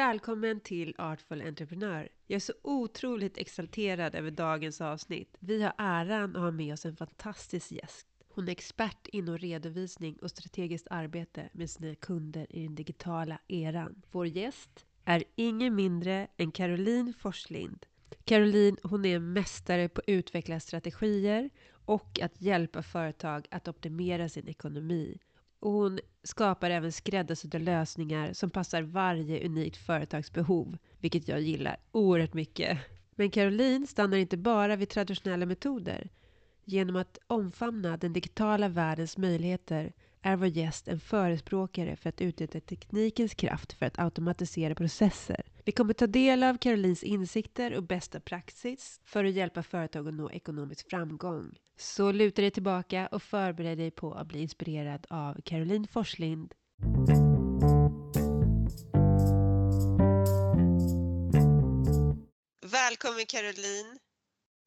Välkommen till Artful Entreprenör. Jag är så otroligt exalterad över dagens avsnitt. Vi har äran att ha med oss en fantastisk gäst. Hon är expert inom redovisning och strategiskt arbete med sina kunder i den digitala eran. Vår gäst är ingen mindre än Caroline Forslind. Caroline, hon är en mästare på att utveckla strategier och att hjälpa företag att optimera sin ekonomi. Och hon skapar även skräddarsydda lösningar som passar varje unikt företags behov, vilket jag gillar oerhört mycket. Men Caroline stannar inte bara vid traditionella metoder. Genom att omfamna den digitala världens möjligheter är vår gäst en förespråkare för att utnyttja teknikens kraft för att automatisera processer. Vi kommer ta del av Carolines insikter och bästa praxis för att hjälpa företag att nå ekonomisk framgång. Så luta dig tillbaka och förbered dig på att bli inspirerad av Caroline Forslind. Välkommen Caroline!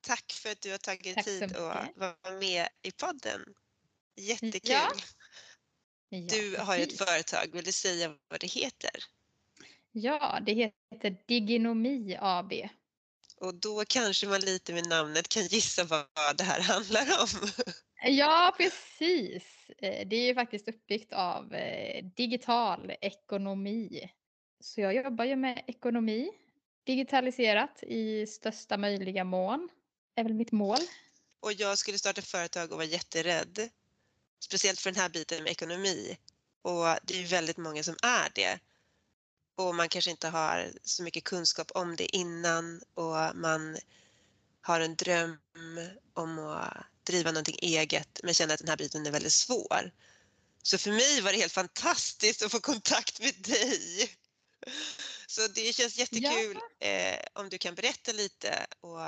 Tack för att du har tagit Tack tid att vara med i podden. Jättekul! Ja. Du har ett företag, vill du säga vad det heter? Ja, det heter Diginomi AB. Och då kanske man lite med namnet kan gissa vad det här handlar om. Ja, precis. Eh, det är ju faktiskt uppbyggt av eh, digital ekonomi. Så jag jobbar ju med ekonomi, digitaliserat i största möjliga mån. är väl mitt mål. Och jag skulle starta företag och var jätterädd. Speciellt för den här biten med ekonomi. Och det är väldigt många som är det och man kanske inte har så mycket kunskap om det innan och man har en dröm om att driva någonting eget men känner att den här biten är väldigt svår. Så för mig var det helt fantastiskt att få kontakt med dig. Så det känns jättekul ja. eh, om du kan berätta lite. Och,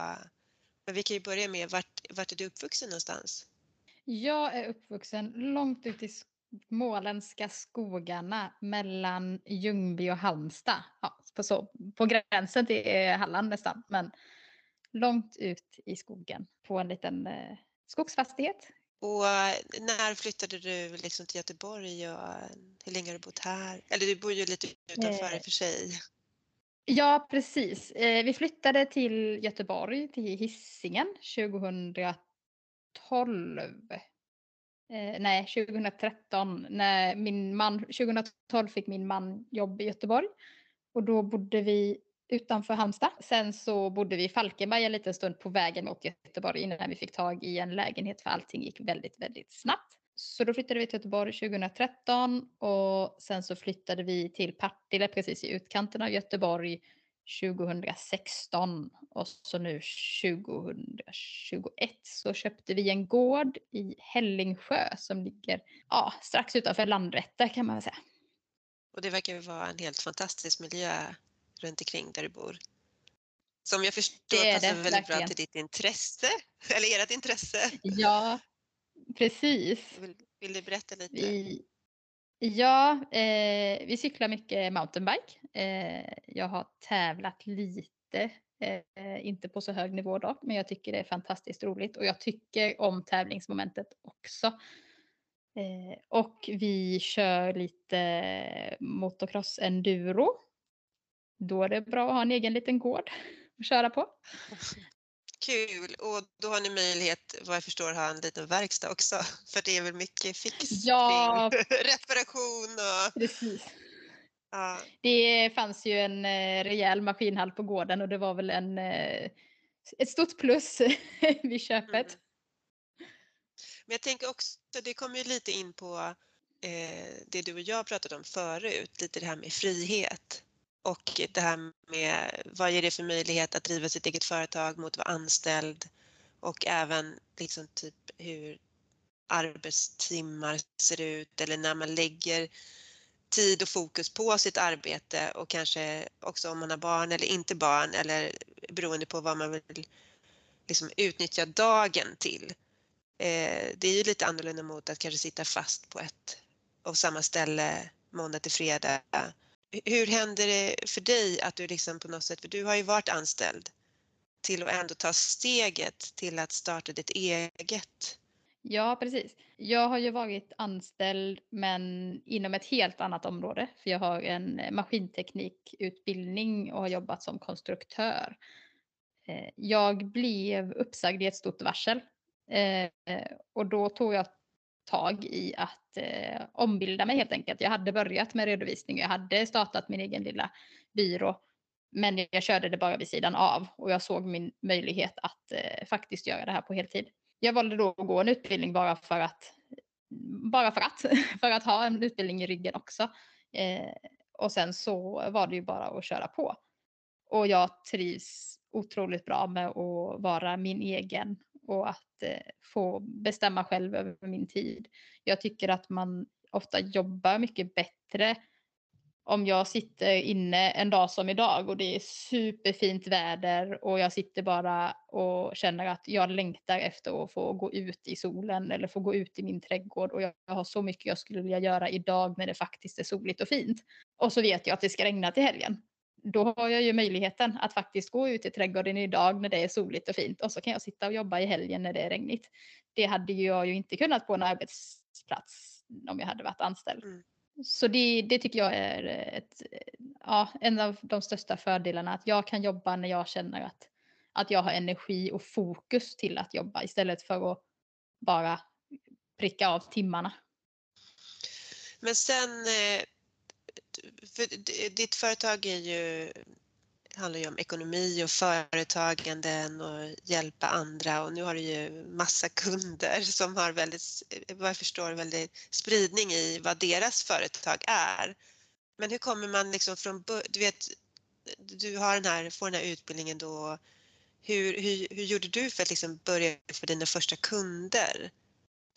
men vi kan ju börja med, vart, vart är du uppvuxen någonstans? Jag är uppvuxen långt ut i småländska skogarna mellan Ljungby och Halmstad. Ja, på, så, på gränsen till Halland nästan, men långt ut i skogen på en liten eh, skogsfastighet. Och eh, när flyttade du liksom till Göteborg och hur länge har du bott här? Eller du bor ju lite utanför eh, i och för sig. Ja, precis. Eh, vi flyttade till Göteborg, till Hisingen 2012 Eh, nej, 2013. När min man, 2012 fick min man jobb i Göteborg. Och då bodde vi utanför Halmstad. Sen så bodde vi i Falkenberg en liten stund på vägen mot Göteborg innan vi fick tag i en lägenhet för allting gick väldigt, väldigt snabbt. Så då flyttade vi till Göteborg 2013 och sen så flyttade vi till Partille precis i utkanten av Göteborg 2016 och så nu 2021 så köpte vi en gård i Hällingsjö som ligger ja, strax utanför Landvetter kan man väl säga. Och det verkar vara en helt fantastisk miljö runt omkring där du bor. Som jag förstår det passar det, väldigt verkligen. bra till ditt intresse, eller ert intresse. Ja, precis. Vill, vill du berätta lite? Vi, Ja, eh, vi cyklar mycket mountainbike. Eh, jag har tävlat lite, eh, inte på så hög nivå då, men jag tycker det är fantastiskt roligt och jag tycker om tävlingsmomentet också. Eh, och vi kör lite motocross enduro. Då är det bra att ha en egen liten gård att köra på. Kul och då har ni möjlighet vad jag förstår ha en liten verkstad också för det är väl mycket fixning, ja, reparation och... Precis. Ja. Det fanns ju en eh, rejäl maskinhall på gården och det var väl en, eh, ett stort plus vid köpet. Mm. Men jag tänker också, det kommer ju lite in på eh, det du och jag pratade om förut, lite det här med frihet. Och det här med vad ger det för möjlighet att driva sitt eget företag mot att vara anställd och även liksom typ hur arbetstimmar ser ut eller när man lägger tid och fokus på sitt arbete och kanske också om man har barn eller inte barn eller beroende på vad man vill liksom utnyttja dagen till. Eh, det är ju lite annorlunda mot att kanske sitta fast på ett och samma ställe måndag till fredag hur händer det för dig att du liksom på något sätt, för du har ju varit anställd, till att ändå ta steget till att starta ditt eget? Ja, precis. Jag har ju varit anställd men inom ett helt annat område. För jag har en maskinteknikutbildning och har jobbat som konstruktör. Eh, jag blev uppsagd i ett stort varsel. Eh, och då tog jag tag i att eh, ombilda mig helt enkelt. Jag hade börjat med redovisning, och jag hade startat min egen lilla byrå. Men jag körde det bara vid sidan av och jag såg min möjlighet att eh, faktiskt göra det här på heltid. Jag valde då att gå en utbildning bara för att, bara för att, för att ha en utbildning i ryggen också. Eh, och sen så var det ju bara att köra på. Och jag trivs otroligt bra med att vara min egen och att eh, få bestämma själv över min tid. Jag tycker att man ofta jobbar mycket bättre om jag sitter inne en dag som idag och det är superfint väder och jag sitter bara och känner att jag längtar efter att få gå ut i solen eller få gå ut i min trädgård och jag har så mycket jag skulle vilja göra idag när det faktiskt är soligt och fint. Och så vet jag att det ska regna till helgen. Då har jag ju möjligheten att faktiskt gå ut i trädgården idag när det är soligt och fint och så kan jag sitta och jobba i helgen när det är regnigt. Det hade jag ju inte kunnat på en arbetsplats om jag hade varit anställd. Mm. Så det, det tycker jag är ett, ja, en av de största fördelarna. Att jag kan jobba när jag känner att, att jag har energi och fokus till att jobba istället för att bara pricka av timmarna. Men sen, eh, för ditt företag är ju handlar ju om ekonomi och företaganden och hjälpa andra och nu har du ju massa kunder som har väldigt, vad jag förstår, väldigt spridning i vad deras företag är. Men hur kommer man liksom från, du vet, du har den här, får den här utbildningen då. Hur, hur, hur gjorde du för att liksom börja för dina första kunder?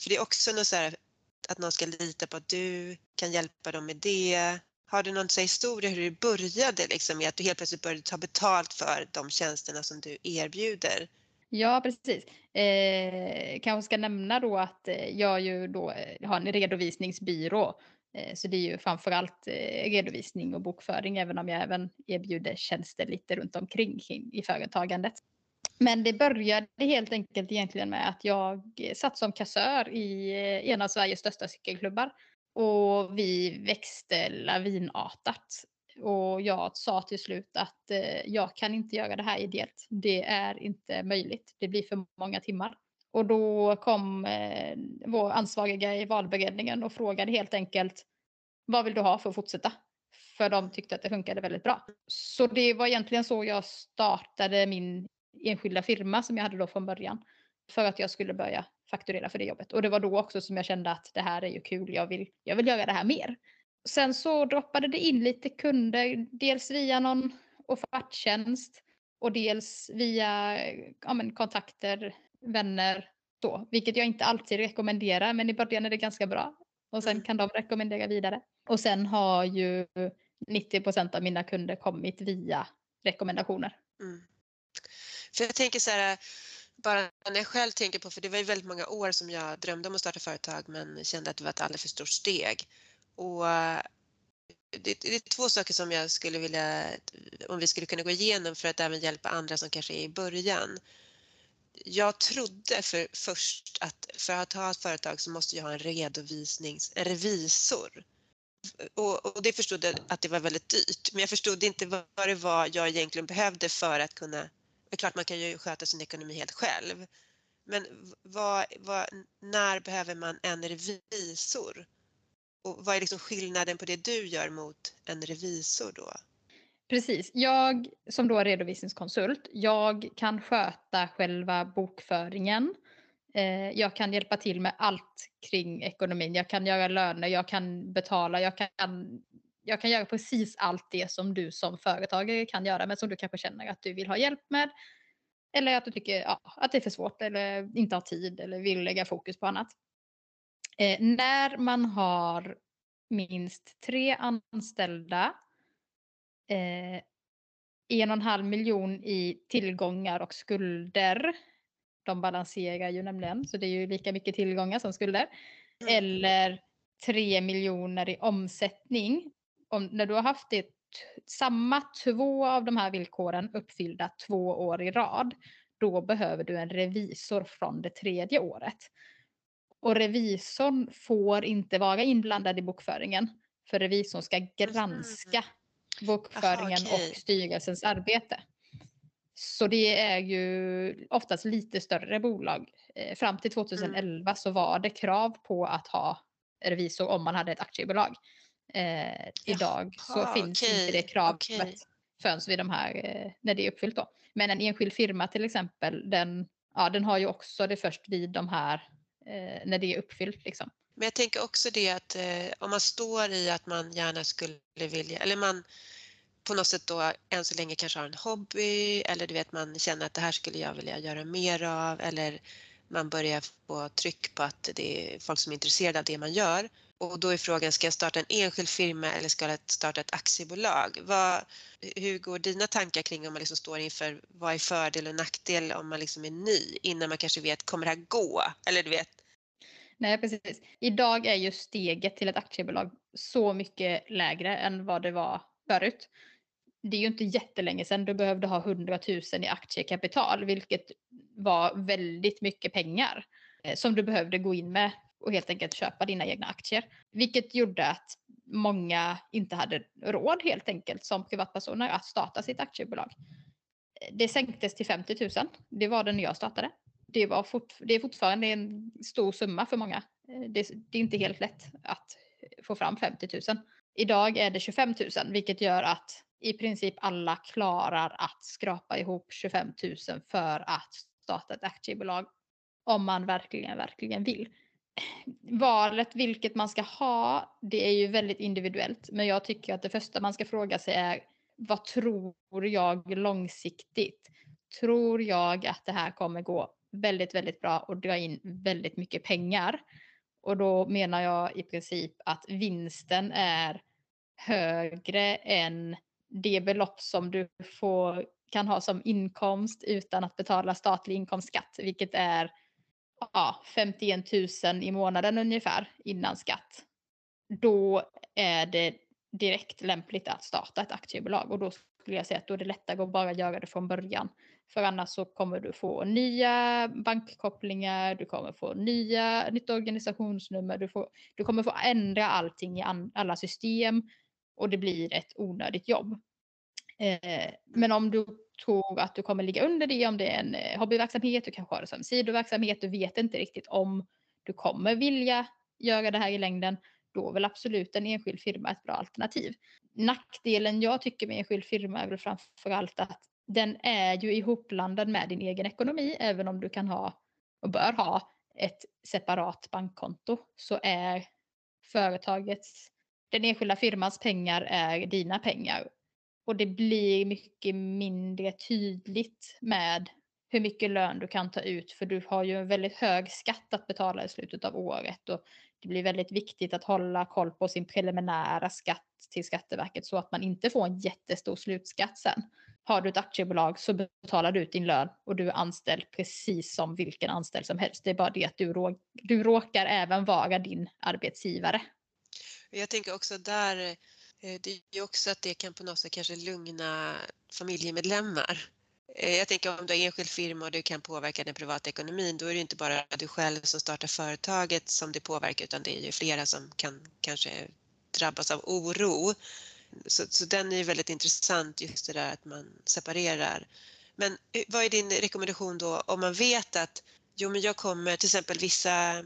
För det är också något så här, att någon ska lita på att du kan hjälpa dem med det. Har du någon historia hur det började liksom med att du helt plötsligt började ta betalt för de tjänsterna som du erbjuder? Ja, precis. Eh, kanske ska nämna då att eh, jag ju då eh, har en redovisningsbyrå. Eh, så det är ju framförallt eh, redovisning och bokföring, även om jag även erbjuder tjänster lite runt omkring i företagandet. Men det började helt enkelt egentligen med att jag eh, satt som kassör i en av Sveriges största cykelklubbar och vi växte lavinartat. Och jag sa till slut att eh, jag kan inte göra det här ideellt. Det är inte möjligt. Det blir för många timmar. Och då kom eh, vår ansvariga i valberedningen och frågade helt enkelt vad vill du ha för att fortsätta? För de tyckte att det funkade väldigt bra. Så det var egentligen så jag startade min enskilda firma som jag hade då från början. För att jag skulle börja fakturera för det jobbet. Och det var då också som jag kände att det här är ju kul, jag vill, jag vill göra det här mer. Sen så droppade det in lite kunder, dels via någon offerttjänst och dels via ja, men, kontakter, vänner, så, vilket jag inte alltid rekommenderar, men i början är det ganska bra. Och sen kan de rekommendera vidare. Och sen har ju 90% av mina kunder kommit via rekommendationer. Mm. För jag tänker så här, bara när jag själv tänker på, för det var ju väldigt många år som jag drömde om att starta företag men kände att det var ett alldeles för stort steg. Och eh, det, det, är två saker som jag skulle vilja, om vi skulle kunna gå igenom för att även hjälpa andra som kanske är i början. Jag trodde för, först att för att ha ett företag så måste jag ha en redovisnings, en revisor. Och, och det förstod jag att det var väldigt dyrt, men jag förstod inte vad det var jag egentligen behövde för att kunna det är klart man kan ju sköta sin ekonomi helt själv. Men vad, vad, när behöver man en revisor? Och vad är liksom skillnaden på det du gör mot en revisor då? Precis. Jag som då är redovisningskonsult, jag kan sköta själva bokföringen. Eh, jag kan hjälpa till med allt kring ekonomin. Jag kan göra löner, jag kan betala, jag kan jag kan göra precis allt det som du som företagare kan göra men som du kanske känner att du vill ha hjälp med. Eller att du tycker ja, att det är för svårt eller inte har tid eller vill lägga fokus på annat. Eh, när man har minst tre anställda, eh, en och en halv miljon i tillgångar och skulder. De balanserar ju nämligen, så det är ju lika mycket tillgångar som skulder. Mm. Eller tre miljoner i omsättning om, när du har haft det, samma två av de här villkoren uppfyllda två år i rad, då behöver du en revisor från det tredje året. Och revisorn får inte vara inblandad i bokföringen. För revisorn ska granska bokföringen Aha, okej. och styrelsens arbete. Så det är ju oftast lite större bolag. Eh, Fram till 2011 så var det krav på att ha revisor om man hade ett aktiebolag. Eh, idag så Jaha, finns okej, inte det kravet okej. förrän vid de här, eh, när det är uppfyllt då. Men en enskild firma till exempel, den, ja, den har ju också det först vid de här, eh, när det är uppfyllt liksom. Men jag tänker också det att eh, om man står i att man gärna skulle vilja, eller man på något sätt då än så länge kanske har en hobby eller du vet man känner att det här skulle jag vilja göra mer av eller man börjar få tryck på att det är folk som är intresserade av det man gör. Och då är frågan, ska jag starta en enskild firma eller ska jag starta ett aktiebolag? Vad, hur går dina tankar kring om man liksom står inför vad är fördel och nackdel om man liksom är ny innan man kanske vet, kommer det här gå? Eller du vet, Nej, precis. Idag är ju steget till ett aktiebolag så mycket lägre än vad det var förut. Det är ju inte jättelänge sedan du behövde ha 100 000 i aktiekapital, vilket var väldigt mycket pengar eh, som du behövde gå in med och helt enkelt köpa dina egna aktier. Vilket gjorde att många inte hade råd helt enkelt som privatpersoner att starta sitt aktiebolag. Det sänktes till 50 000. Det var det när jag startade det, var fort, det är fortfarande en stor summa för många. Det, det är inte helt lätt att få fram 50 000. Idag är det 25 000 vilket gör att i princip alla klarar att skrapa ihop 25 000 för att starta ett aktiebolag om man verkligen, verkligen vill. Valet vilket man ska ha, det är ju väldigt individuellt. Men jag tycker att det första man ska fråga sig är vad tror jag långsiktigt? Tror jag att det här kommer gå väldigt, väldigt bra och dra in väldigt mycket pengar? Och då menar jag i princip att vinsten är högre än det belopp som du får, kan ha som inkomst utan att betala statlig inkomstskatt, vilket är ja, 51 000 i månaden ungefär innan skatt. Då är det direkt lämpligt att starta ett aktiebolag och då skulle jag säga att då är det lättare att bara göra det från början. För annars så kommer du få nya bankkopplingar, du kommer få nya, nytt organisationsnummer, du, får, du kommer få ändra allting i an, alla system och det blir ett onödigt jobb. Eh, men om du tror att du kommer ligga under det, om det är en eh, hobbyverksamhet, du kanske har det som sidoverksamhet, du vet inte riktigt om du kommer vilja göra det här i längden, då är väl absolut en enskild firma ett bra alternativ. Nackdelen jag tycker med enskild firma är väl framförallt att den är ju ihopblandad med din egen ekonomi, även om du kan ha och bör ha ett separat bankkonto så är företagets, den enskilda firmans pengar är dina pengar. Och det blir mycket mindre tydligt med hur mycket lön du kan ta ut för du har ju en väldigt hög skatt att betala i slutet av året och det blir väldigt viktigt att hålla koll på sin preliminära skatt till Skatteverket så att man inte får en jättestor slutskatt sen. Har du ett aktiebolag så betalar du ut din lön och du är anställd precis som vilken anställd som helst. Det är bara det att du, rå du råkar även vara din arbetsgivare. Jag tänker också där, Eh, det är ju också att det kan på något sätt kanske lugna familjemedlemmar. Eh, jag tänker om du har enskild firma och du kan påverka den privata ekonomin, då är det inte bara du själv som startar företaget som det påverkar utan det är ju flera som kan kanske drabbas av oro. Så, så den är ju väldigt intressant just det där att man separerar. Men eh, vad är din rekommendation då om man vet att jo men jag kommer till exempel vissa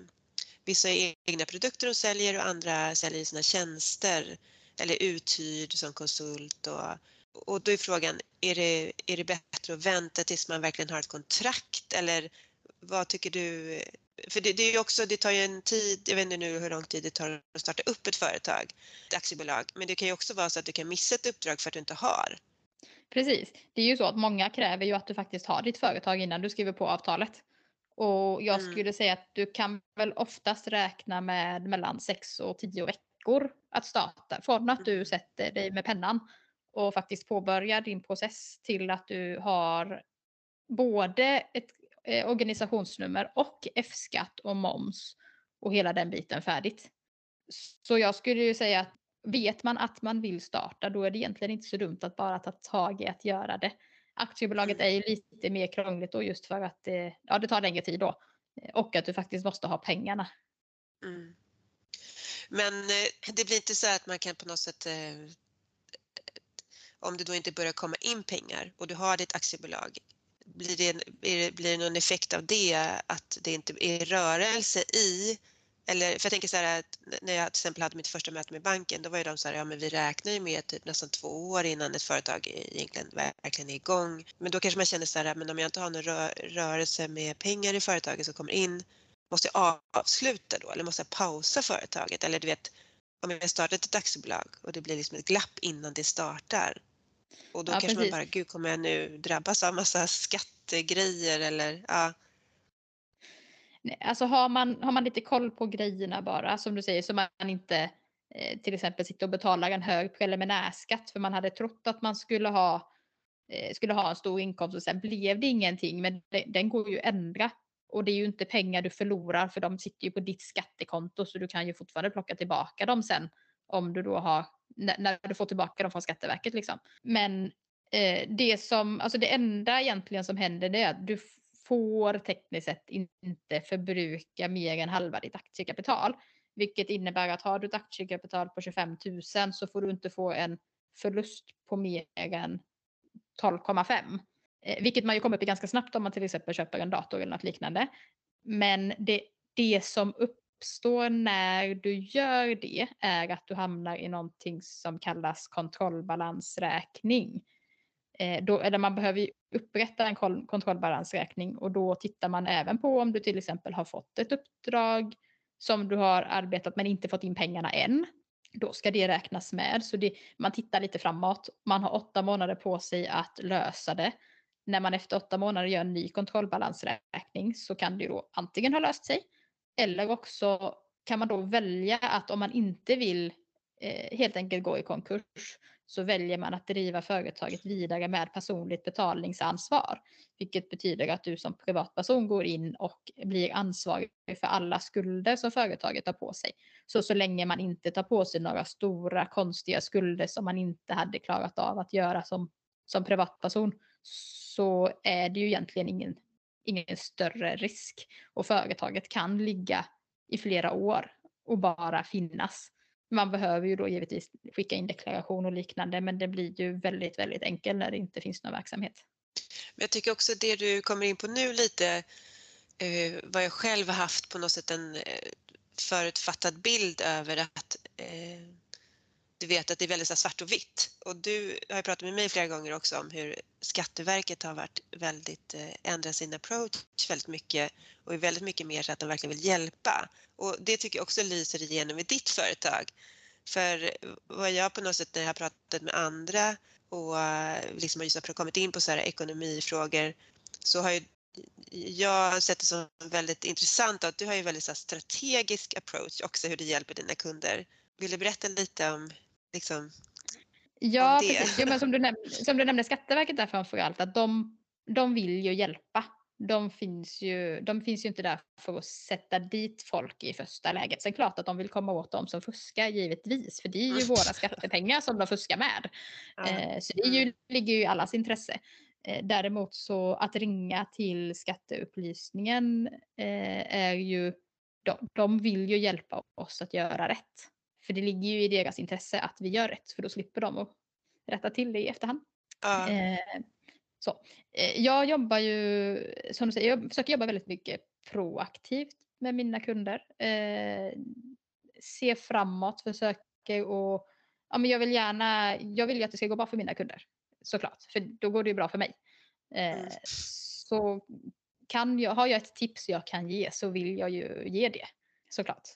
Vissa egna produkter de säljer och andra säljer sina tjänster eller uthyrd som konsult. Och, och då är frågan, är det, är det bättre att vänta tills man verkligen har ett kontrakt eller vad tycker du? För det, det är också, det tar ju en tid, jag vet inte nu hur lång tid det tar att starta upp ett företag, ett aktiebolag, men det kan ju också vara så att du kan missa ett uppdrag för att du inte har. Precis. Det är ju så att många kräver ju att du faktiskt har ditt företag innan du skriver på avtalet. Och jag Mm. skulle säga att du kan väl oftast räkna med mellan 6 och 10 veckor att starta. Från att du Mm. sätter dig med pennan och faktiskt påbörjar din process till att du har både ett eh, organisationsnummer och F-skatt och moms och hela den biten färdigt. Så jag skulle ju säga att vet man att man vill starta då är det egentligen inte så dumt att bara ta tag i att göra det. Aktiebolaget är ju lite mer krångligt då just för att det, ja, det tar längre tid då. Och att du faktiskt måste ha pengarna. Mm. Men eh, det blir inte så att man kan på något sätt eh, om det då inte börjar komma in pengar och du har ditt aktiebolag, blir det, blir det någon effekt av det att det inte är rörelse i eller för jag tänker så här att när jag till exempel hade mitt första möte med banken då var ju de så här, ja men vi räknar ju med typ nästan två år innan ett företag egentligen verkligen är igång. Men då kanske man känner så här, men om jag inte har någon rörelse med pengar i företaget som kommer in, måste jag avsluta då eller måste jag pausa företaget? Eller du vet, om jag startat ett aktiebolag och det blir liksom ett glapp innan det startar. Och då ja, kanske precis. man bara, gud kommer jag nu drabbas av massa skattegrejer eller ja. Alltså har man, har man lite koll på grejerna bara, som du säger, så man inte eh, till exempel sitter och betalar en hög preliminärskatt för man hade trott att man skulle ha, eh, skulle ha en stor inkomst och sen blev det ingenting. Men det, den går ju att ändra. Och det är ju inte pengar du förlorar för de sitter ju på ditt skattekonto så du kan ju fortfarande plocka tillbaka dem sen om du då har, när, när du får tillbaka dem från Skatteverket liksom. Men eh, det som, alltså det enda egentligen som händer det är att du får tekniskt sett inte förbruka mer än halva ditt aktiekapital. Vilket innebär att har du ett aktiekapital på 25 000 så får du inte få en förlust på mer än 12,5. Eh, vilket man ju kommer upp i ganska snabbt om man till exempel köper en dator eller något liknande. Men det, det som uppstår när du gör det är att du hamnar i någonting som kallas kontrollbalansräkning. Eh, då, eller man behöver upprätta en kontrollbalansräkning och då tittar man även på om du till exempel har fått ett uppdrag som du har arbetat men inte fått in pengarna än. Då ska det räknas med. Så det, man tittar lite framåt. Man har åtta månader på sig att lösa det. När man efter åtta månader gör en ny kontrollbalansräkning så kan det då antingen ha löst sig eller också kan man då välja att om man inte vill eh, helt enkelt gå i konkurs så väljer man att driva företaget vidare med personligt betalningsansvar. Vilket betyder att du som privatperson går in och blir ansvarig för alla skulder som företaget har på sig. Så så länge man inte tar på sig några stora konstiga skulder som man inte hade klarat av att göra som, som privatperson så är det ju egentligen ingen, ingen större risk. Och företaget kan ligga i flera år och bara finnas. Man behöver ju då givetvis skicka in deklaration och liknande men det blir ju väldigt, väldigt enkelt när det inte finns någon verksamhet. Men jag tycker också det du kommer in på nu lite eh, vad jag själv har haft på något sätt en eh, förutfattad bild över att eh, du vet att det är väldigt så svart och vitt. Och du har ju pratat med mig flera gånger också om hur Skatteverket har varit väldigt, eh, ändrat sin approach väldigt mycket och är väldigt mycket mer så att de verkligen vill hjälpa. Och det tycker jag också lyser igenom i ditt företag. För vad jag på något sätt när jag har pratat med andra och eh, liksom just har kommit in på så här ekonomifrågor så har ju jag sett det som väldigt intressant att du har ju väldigt så strategisk approach också hur du hjälper dina kunder. Vill du berätta lite om liksom, Ja, precis. Jo, men som, du nämnde, som du nämnde Skatteverket där framför allt, att de, de vill ju hjälpa. De finns, ju, de finns ju inte där för att sätta dit folk i första läget. Sen klart att de vill komma åt dem som fuskar givetvis, för det är ju mm. våra skattepengar som de fuskar med. Ja. Eh, så det ju, mm. ligger ju i allas intresse. Eh, däremot så att ringa till skatteupplysningen eh, är ju, de, de vill ju hjälpa oss att göra rätt. För det ligger ju i deras intresse att vi gör rätt för då slipper de att rätta till det i efterhand. Ja. Eh, så. Eh, jag jobbar ju, som du säger, jag försöker jobba väldigt mycket proaktivt med mina kunder. Eh, se framåt, försöker och ja, men jag vill gärna, jag vill ju att det ska gå bra för mina kunder. Såklart, för då går det ju bra för mig. Eh, mm. Så kan jag, har jag ett tips jag kan ge så vill jag ju ge det såklart.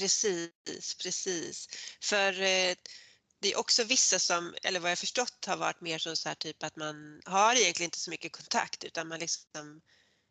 Precis, precis. För eh, det är också vissa som, eller vad jag förstått har varit mer som så här typ att man har egentligen inte så mycket kontakt utan man liksom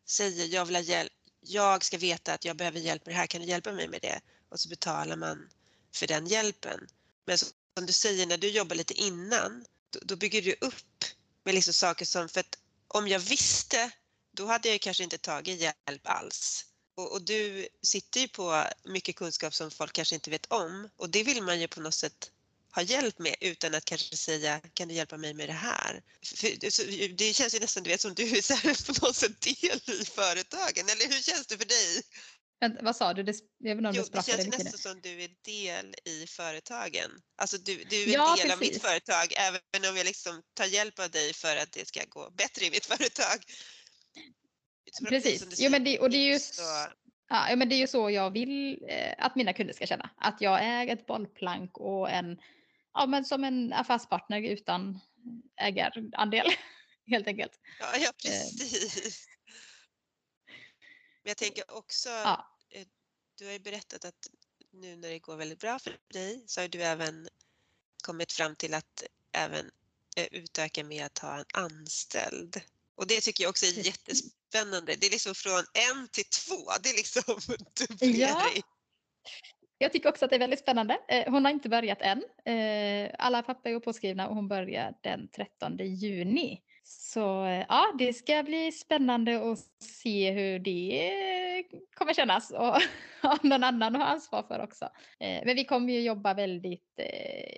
säger jag vill ha hjälp, jag ska veta att jag behöver hjälp med det här, kan du hjälpa mig med det? Och så betalar man för den hjälpen. Men som du säger, när du jobbar lite innan, då, då bygger du upp med liksom saker som, för att om jag visste, då hade jag kanske inte tagit hjälp alls. Och, och, du sitter ju på mycket kunskap som folk kanske inte vet om och det vill man ju på något sätt ha hjälp med utan att kanske säga kan du hjälpa mig med det här? För, det känns ju nästan du vet, som du är så här, på något sätt del i företagen, eller hur känns det för dig? Vänta, vad sa du? Det, jag vet jo, det känns nästan som du är del i företagen. Alltså du, du är en Ja, del av precis. mitt företag även om jag liksom tar hjälp av dig för att det ska gå bättre i mitt företag. Precis. Jo, men det, och det är ju så- Ja, men det är ju så jag vill eh, att mina kunder ska känna. Att jag är ett bollplank och en, ja men som en affärspartner utan ägarandel. Helt enkelt. Ja, ja precis. Men jag tänker också, Ja. eh, du har ju berättat att nu när det går väldigt bra för dig så har du även kommit fram till att även eh, utöka med att ha en anställd. Och det tycker jag också är jättespännande. Det är liksom från en till två, det är liksom dubblering. Jag tycker också att det är väldigt spännande. Eh, Hon har inte börjat än. Eh, Alla papper är påskrivna och hon börjar den 13 juni. Så eh, ja, det ska bli spännande att se hur det kommer kännas och ha någon annan att ha ansvar för också. Men vi kommer ju jobba väldigt,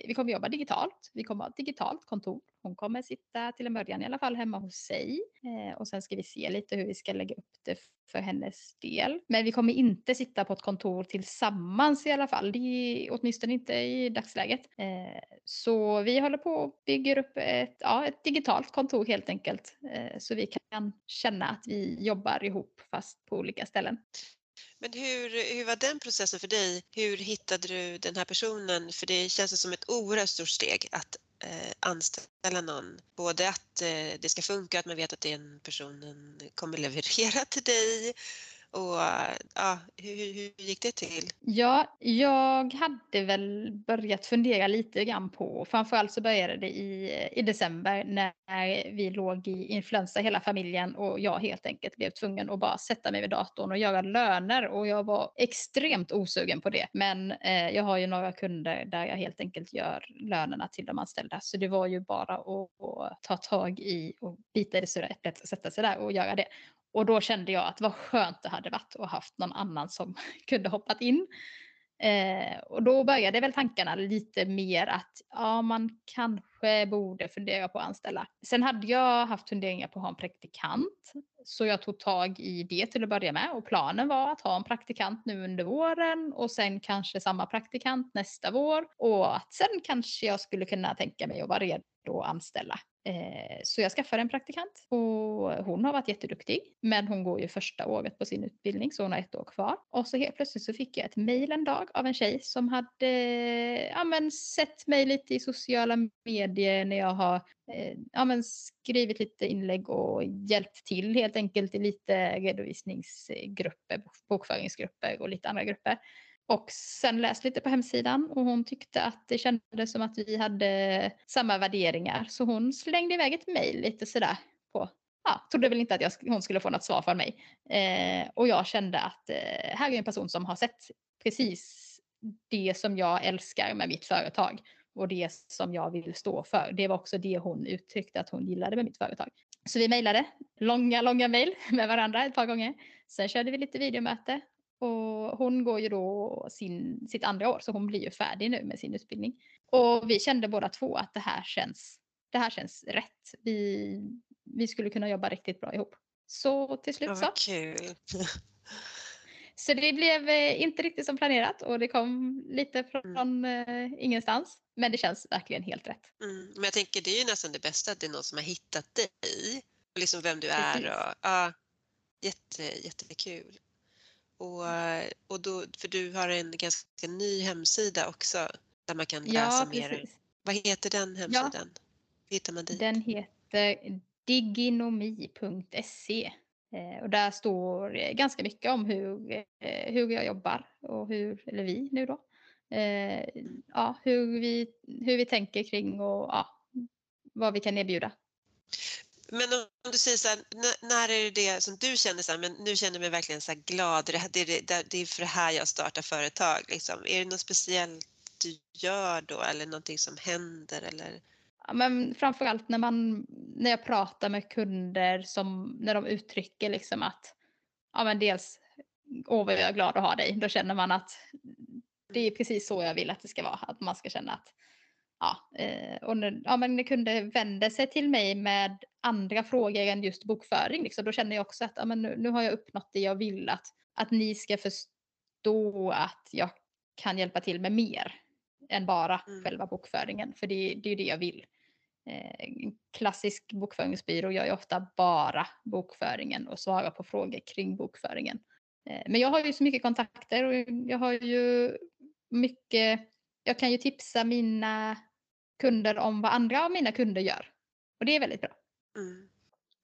vi kommer jobba digitalt. Vi kommer ha ett digitalt kontor. Hon kommer sitta till en början i alla fall hemma hos sig Eh, och sen ska vi se lite hur vi ska lägga upp det för hennes del. Men vi kommer inte sitta på ett kontor tillsammans i alla fall. Det är åtminstone inte i dagsläget. Eh, så vi håller på och bygger upp ett, ja, ett digitalt kontor helt enkelt. Eh, så vi kan känna att vi jobbar ihop fast på olika ställen. Men hur, hur var den processen för dig? Hur hittade du den här personen? För det känns som ett oerhört stort steg att Eh, anställa någon. Både att eh, det ska funka, att man vet att den personen kommer leverera till dig och ja, hur, hur, hur gick det till? Ja, jag hade väl börjat fundera lite grann på, framförallt så började det i, i december när vi låg i influensa hela familjen och jag helt enkelt blev tvungen att bara sätta mig vid datorn och göra löner och jag var extremt osugen på det. Men eh, jag har ju några kunder där jag helt enkelt gör lönerna till de anställda så det var ju bara att, att ta tag i och bita i det sura äpplet och sätta sig där och göra det. Och då kände jag att vad skönt det hade varit att haft någon annan som kunde hoppat in. Eh, och då började väl tankarna lite mer att ja, man kanske borde fundera på att anställa. Sen hade jag haft funderingar på att ha en praktikant. Så jag tog tag i det till att börja med och planen var att ha en praktikant nu under våren och sen kanske samma praktikant nästa vår och att sen kanske jag skulle kunna tänka mig att vara redo att anställa. Eh, så jag skaffade en praktikant och hon har varit jätteduktig. Men hon går ju första året på sin utbildning så hon har ett år kvar. Och så helt plötsligt så fick jag ett mejl en dag av en tjej som hade ja, men, sett mig lite i sociala medier när jag har eh, ja, men, skrivit lite inlägg och hjälpt till helt enkelt i lite redovisningsgrupper, bokföringsgrupper och lite andra grupper. Och sen läst lite på hemsidan och hon tyckte att det kändes som att vi hade samma värderingar. Så hon slängde iväg ett mejl lite sådär på, ja, trodde väl inte att jag, hon skulle få något svar från mig. Eh, och jag kände att eh, här är en person som har sett precis det som jag älskar med mitt företag och det som jag vill stå för. Det var också det hon uttryckte att hon gillade med mitt företag. Så vi mejlade långa, långa mejl med varandra ett par gånger. Sen körde vi lite videomöte och hon går ju då sin, sitt andra år så hon blir ju färdig nu med sin utbildning. Och vi kände båda två att det här känns, det här känns rätt. Vi, vi skulle kunna jobba riktigt bra ihop. Så till slut så. kul. Så det blev eh, inte riktigt som planerat och det kom lite från eh, ingenstans. Men det känns verkligen helt rätt. Mm. Men jag tänker det är ju nästan det bästa att det är någon som har hittat dig och liksom vem du är. Och, ja, jätte, jättekul. Och, och då, för du har en ganska ny hemsida också där man kan läsa Ja, mer. precis. Vad heter den hemsidan? Hur hittar man dit? Den heter diginomi.se. Eh, och där står ganska mycket om hur, eh, hur jag jobbar och hur, eller vi nu då, eh, ja, hur, vi, hur vi tänker kring och ja, vad vi kan erbjuda. Men om du säger så här, när, är det det som du känner så här, men nu känner jag mig verkligen så här glad, det, är, det, det är för det här jag startar företag. Liksom. Är det något speciellt du gör då eller någonting som händer? Eller? Ja, men framförallt när, man, när jag pratar med kunder som när de uttrycker liksom att ja, men dels åh vad jag är glad att ha dig. Då känner man att det är precis så jag vill att det ska vara. Att man ska känna att ja, eh, och när, ja, men när kunder vänder sig till mig med andra frågor än just bokföring, liksom, då känner jag också att ja, men nu, nu har jag uppnått det jag vill, att, att ni ska förstå att jag kan hjälpa till med mer än bara Mm. själva bokföringen, för det, det är det jag vill. Eh, klassisk bokföringsbyrå gör ju ofta bara bokföringen och svarar på frågor kring bokföringen. Eh, men jag har ju så mycket kontakter och jag har ju mycket, jag kan ju tipsa mina kunder om vad andra av mina kunder gör. Och det är väldigt bra. Mm.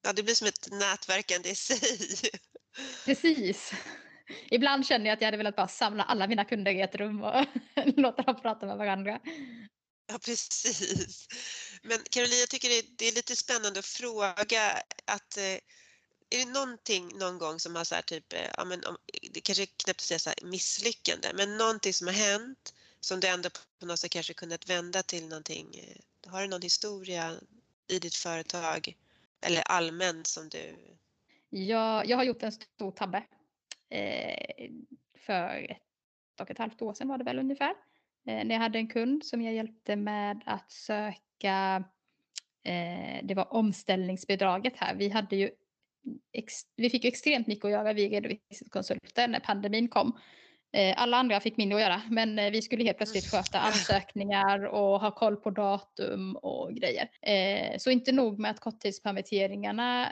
Ja, det blir som ett nätverkande i sig. Precis. Ibland känner jag att jag hade velat bara samla alla mina kunder i ett rum och låta dem prata med varandra. Ja, precis. Men Caroline, jag tycker det, är lite spännande att fråga att eh, är det någonting någon gång som har så här typ, eh, ja men om, det kanske är knäppt att säga så här misslyckande, men någonting som har hänt som du ändå på något sätt kanske kunnat vända till någonting. Eh, har du någon historia i ditt företag eller allmänt som du... Ja, jag har gjort en stor tabbe. Eh, för ett och ett halvt år sedan var det väl ungefär. Eh, när jag hade en kund som jag hjälpte med att söka, eh, det var omställningsbidraget här. Vi hade ju ex, vi fick ju extremt mycket att göra, vi redovisningskonsulter, när pandemin kom. Eh, alla andra fick mindre att göra, men eh, vi skulle helt plötsligt sköta ansökningar och ha koll på datum och grejer. Eh, så inte nog med att korttidspermitteringarna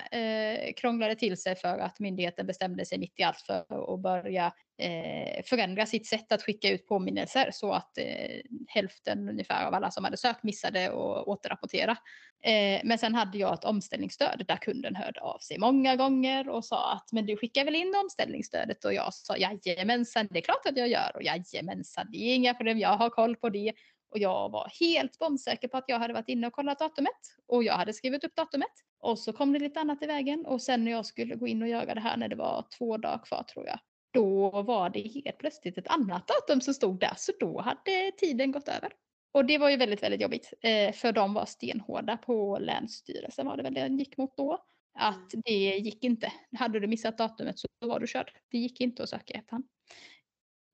krånglade till sig för att myndigheten bestämde sig mitt i allt för att börja eh, förändra sitt sätt att skicka ut påminnelser så att eh, hälften ungefär av alla som hade sökt missade att återrapportera. Eh, men sen hade jag ett omställningsstöd där kunden hörde av sig många gånger och sa att men du skickar väl in omställningsstödet? Och jag sa jajamensan det är klart att jag gör. Och jajamensan det är inga problem jag har koll på det. Och jag var helt bombsäker på att jag hade varit inne och kollat datumet och jag hade skrivit upp datumet. Och så kom det lite annat i vägen och sen när jag skulle gå in och göra det här när det var två dagar kvar tror jag då var det helt plötsligt ett annat datum som stod där så då hade tiden gått över. Och det var ju väldigt, väldigt jobbigt. Eh, för de var stenhårda på Länsstyrelsen var det väl den gick mot då. Att det gick inte. Hade du missat datumet så var du körd. Det gick inte att söka efterhand.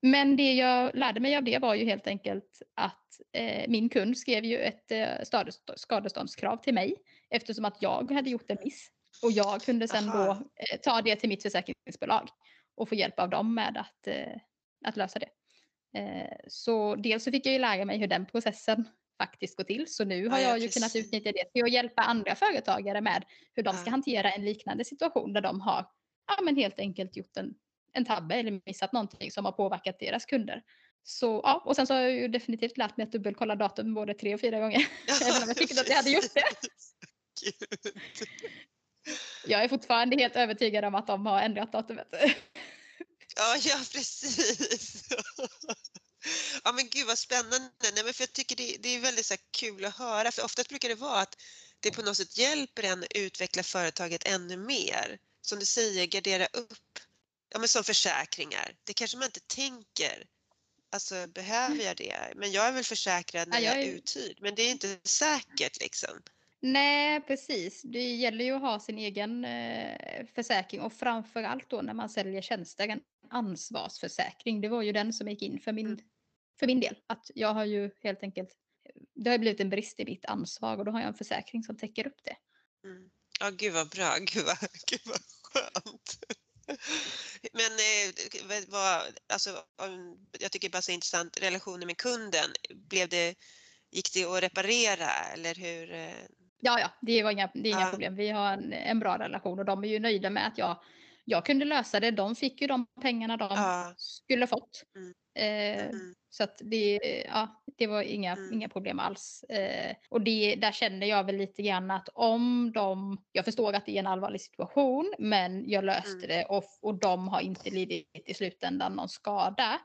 Men det jag lärde mig av det var ju helt enkelt att eh, min kund skrev ju ett eh, skadestånd, skadeståndskrav till mig eftersom att jag hade gjort en miss. Och jag kunde sen Aha. då eh, ta det till mitt försäkringsbolag och få hjälp av dem med att, eh, att lösa det. Eh, så dels så fick jag ju lära mig hur den processen faktiskt går till. Så nu har Ja, ja, jag ju kunnat precis. utnyttja det till att hjälpa andra företagare med hur de ska Ja. hantera en liknande situation där de har ja, men helt enkelt gjort en, en tabbe eller missat någonting som har påverkat deras kunder. Så ja, och sen så har jag ju definitivt lärt mig att dubbelkolla datum både tre och fyra gånger. Även om jag tyckte att jag hade gjort det. Gud. Jag är fortfarande helt övertygad om att de har ändrat datumet. Ja, ja precis. Ja men gud vad spännande. Nej, men för jag tycker det, det är väldigt så kul att höra för ofta brukar det vara att det på något sätt hjälper en att utveckla företaget ännu mer. Som du säger, gardera upp. Ja men som försäkringar. Det kanske man inte tänker. Alltså behöver jag det? Men jag är väl försäkrad när Ja, jag jag är är- uthyrd. Men det är inte säkert liksom. Nej, precis. Det gäller ju att ha sin egen eh, försäkring och framförallt då när man säljer tjänster, en ansvarsförsäkring. Det var ju den som gick in för min, Mm. för min del. Att jag har ju helt enkelt, det har blivit en brist i mitt ansvar och då har jag en försäkring som täcker upp det. Mm. Ja, gud vad bra. Gud vad, gud vad skönt. Men eh, vad- alltså, jag tycker bara så intressant, relationen med kunden, blev det, gick det att reparera eller hur? Ja, ja, det var inga, det är inga Ja. problem. Vi har en, en bra relation och de är ju nöjda med att jag, jag kunde lösa det. De fick ju de pengarna de Ja. skulle fått. Mm. Eh, Mm. Så att det, ja, det var inga, Mm. inga problem alls. Eh, och det, där känner jag väl lite grann att om de, jag förstår att det är en allvarlig situation, men jag löste Mm. det och, och de har inte lidit i slutändan någon skada.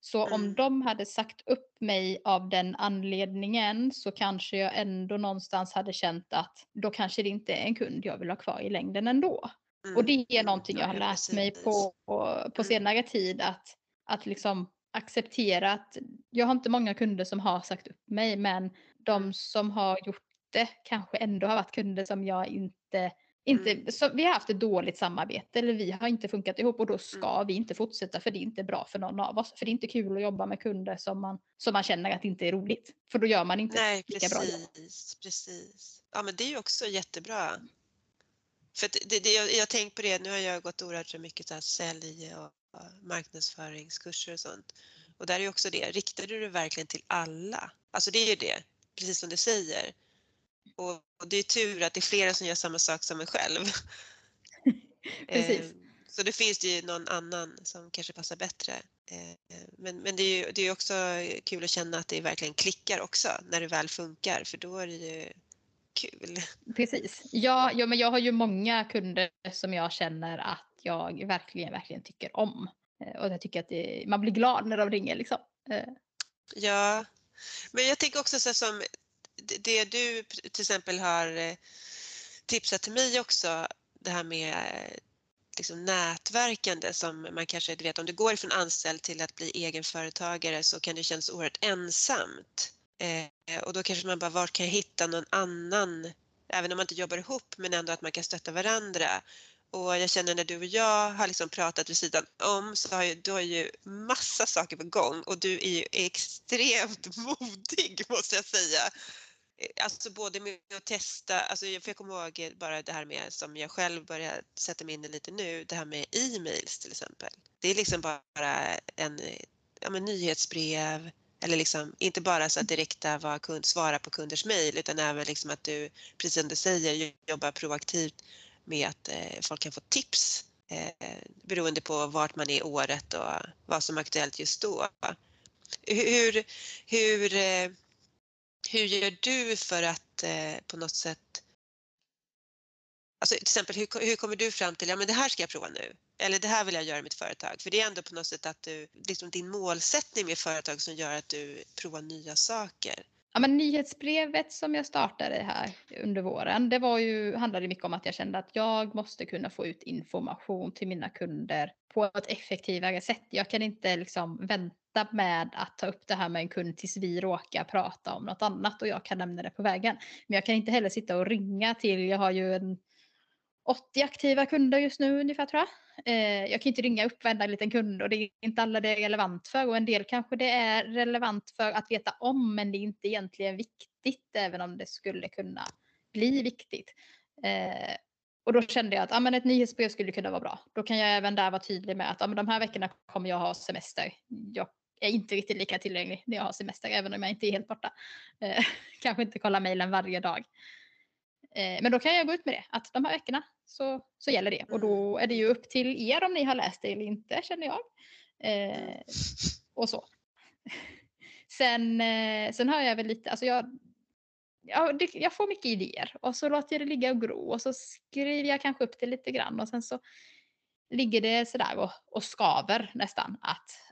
Så om Mm. de hade sagt upp mig av den anledningen så kanske jag ändå någonstans hade känt att då kanske det inte är en kund jag vill ha kvar i längden ändå. Mm. Och det är någonting jag Ja, har lärt mig precis. på, på, på Mm. senare tid att, att liksom acceptera att jag har inte många kunder som har sagt upp mig men de Mm. som har gjort det kanske ändå har varit kunder som jag inte Inte, Mm. så vi har haft ett dåligt samarbete eller vi har inte funkat ihop och då ska Mm. vi inte fortsätta för det är inte bra för någon av oss. För det är inte kul att jobba med kunder som man, som man känner att det inte är roligt. För då gör man inte Nej, lika bra jobb. precis. Ja, men det är ju också jättebra. För det, det, jag jag tänkt på det, nu har jag gått oerhört mycket så sälj och och marknadsföringskurser och sånt. Och där är ju också det, riktar du det verkligen till alla? Alltså det är ju det, precis som du säger. Och, det är tur att det är flera som gör samma sak som en själv. Precis. Eh, Så det finns det ju någon annan som kanske passar bättre. Eh, Men, men det är ju det är också kul att känna att det verkligen klickar också när det väl funkar för då är det ju kul. Precis. Ja, ja, men jag har ju många kunder som jag känner att jag verkligen, verkligen tycker om. Eh, Och jag tycker att det, man blir glad när de ringer liksom. Ja, men jag tänker också så som det- du till exempel har eh, tipsat till mig också, det här med liksom nätverkande som man kanske, du vet om du går från anställd till att bli egenföretagare så kan det kännas oerhört ensamt. Eh, och då kanske man bara, var kan jag hitta någon annan, även om man inte jobbar ihop, men ändå att man kan stötta varandra. Och jag känner när du och jag har liksom pratat vid sidan om så har ju, du har ju massa saker på gång och du är ju extremt modig måste jag säga. Eh, Alltså både med att testa, alltså jag får komma ihåg bara det här med som jag själv börjar sätta mig in i lite nu, det här med e-mails till exempel. Det är liksom bara en eh, ja, men nyhetsbrev eller liksom inte bara så att direkta vara kund, svara på kunders mejl utan även liksom att du, precis som du säger, jobbar proaktivt med att eh, folk kan få tips eh, beroende på vart man är i året och vad som är aktuellt just då. Hur, hur, eh, hur gör du för att eh, på något sätt Alltså till exempel hur, hur kommer du fram till, ja men det här ska jag prova nu. Eller det här vill jag göra i mitt företag. För det är ändå på något sätt att du, liksom din målsättning med företag som gör att du provar nya saker. Ja, men nyhetsbrevet som jag startade här under våren, det var ju, handlade mycket om att jag kände att jag måste kunna få ut information till mina kunder på ett effektivare sätt. Jag kan inte liksom vänta med att ta upp det här med en kund tills vi råkar prata om något annat och jag kan nämna det på vägen. Men jag kan inte heller sitta och ringa till, jag har ju en 80 aktiva kunder just nu ungefär tror jag. Eh, jag kan inte ringa upp varenda liten kund och det är inte alla det är relevant för och en del kanske det är relevant för att veta om men det är inte egentligen viktigt även om det skulle kunna bli viktigt. Eh, och då kände jag att ah, men ett nyhetsbrev skulle kunna vara bra. Då kan jag även där vara tydlig med att ah, men de här veckorna kommer jag ha semester. Jag är inte riktigt lika tillgänglig när jag har semester även om jag inte är helt borta. Eh, kanske inte kolla mejlen varje dag. Eh, Men då kan jag gå ut med det, att de här veckorna så, så gäller det. Och då är det ju upp till er om ni har läst det eller inte, känner jag. Eh, och så. Sen, eh, sen har jag väl lite, alltså jag, ja, det, jag får mycket idéer och så låter jag det ligga och gro och så skriver jag kanske upp det lite grann och sen så ligger det sådär och, och skaver nästan att